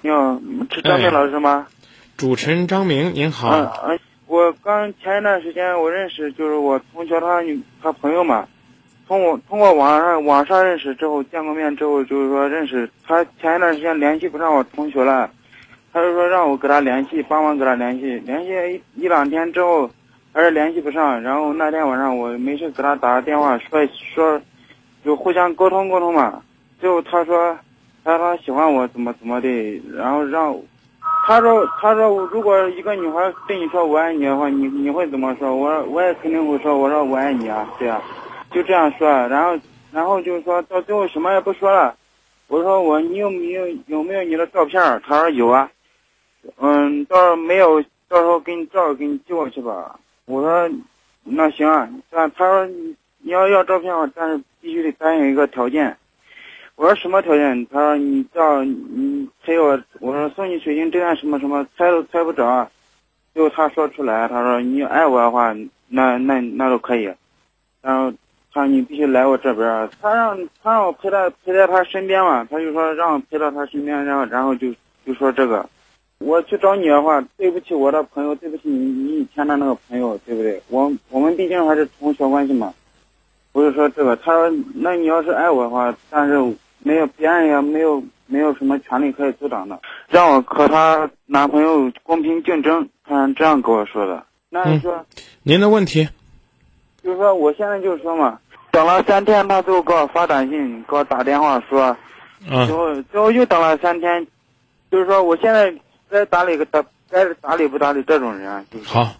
你好，是张明老师吗？主持人张明，您好。嗯嗯，我刚前一段时间我认识，就是我同学他女他朋友嘛，通过通过网上网上认识之后见过面之后，就是说认识他前一段时间联系不上我同学了，他就说让我给他联系，帮忙给他联系，联系一一两天之后还是联系不上，然后那天晚上我没事给他打个电话说说，就互相沟通沟通嘛，最后他说他说他喜欢我怎么怎么的，然后让。他说：“他说，如果一个女孩对你说我爱你的话，你你会怎么说？我说我也肯定会说，我说我爱你啊，对啊，就这样说。然后，然后就是说到最后什么也不说了。我说我你有没有有没有你的照片？他说有啊。嗯，到时候没有，到时候给你照给你寄过去吧。我说那行啊。但他说你要要照片的话，但是必须得答应一个条件。”我说什么条件？他说你叫你陪我。我说送你水晶这样什么什么猜都猜不着。最后他说出来，他说你爱我的话，那那那都可以。然后他说你必须来我这边。他让他让我陪他陪在他身边嘛，他就说让我陪到他身边，然后然后就就说这个。我去找你的话，对不起我的朋友，对不起你你以前的那个朋友，对不对？我我们毕竟还是同学关系嘛。不是说这个，他说那你要是爱我的话，但是。没有，别人也没有，没有什么权利可以阻挡的。让我和她男朋友公平竞争，他这样跟我说的。那你说，您的问题，就是说，我现在就是说嘛，等了三天，他最后给我发短信，给我打电话说，嗯最后最后又等了三天，就是说，我现在该打理个打，该打理不打理这种人。就是好，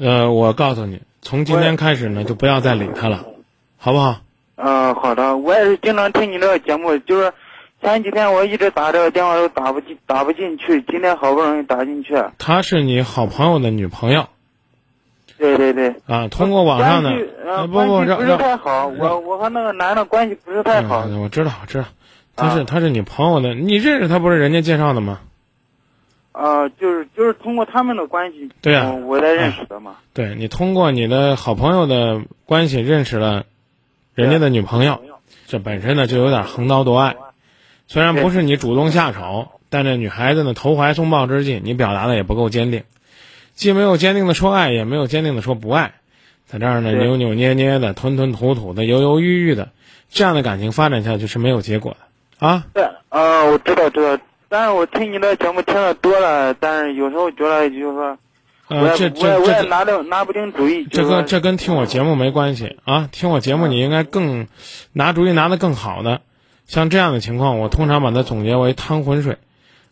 呃，我告诉你，从今天开始呢，就不要再理他了，好不好？嗯，好的，我也是经常听你这个节目，就是前几天我一直打这个电话都打不进，打不进去，今天好不容易打进去。她是你好朋友的女朋友。对对对。啊，通过网上的。不不，不是太好，我我和那个男的关系不是太好。我知道，我知道，他是他是你朋友的，你认识他不是人家介绍的吗？啊，就是就是通过他们的关系。对呀。我才认识的嘛。对你通过你的好朋友的关系认识了。人家的女朋友，这本身呢就有点横刀夺爱。虽然不是你主动下手，但这女孩子呢投怀送抱之际，你表达的也不够坚定，既没有坚定的说爱，也没有坚定的说不爱，在这儿呢扭扭捏捏的、吞吞吐吐的、犹犹豫豫的，这样的感情发展下去是没有结果的啊。对，啊，我知道知道，但是我听你的节目听的多了，但是有时候觉得就是说。呃，这这这拿定拿不定主意。这跟这跟听我节目没关系啊！听我节目，你应该更拿主意拿的更好的。像这样的情况，我通常把它总结为趟浑水，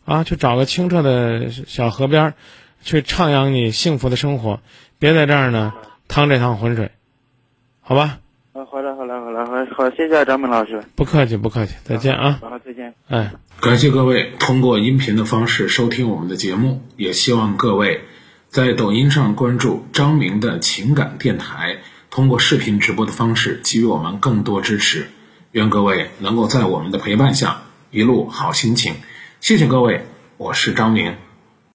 啊，去找个清澈的小河边，去徜徉你幸福的生活，别在这儿呢趟这趟浑水，好吧？啊，好的，好的，好的，好，好，谢谢张明老师。不客气，不客气，再见啊！好，再见。哎，感谢各位通过音频的方式收听我们的节目，也希望各位。在抖音上关注张明的情感电台，通过视频直播的方式给予我们更多支持。愿各位能够在我们的陪伴下一路好心情。谢谢各位，我是张明。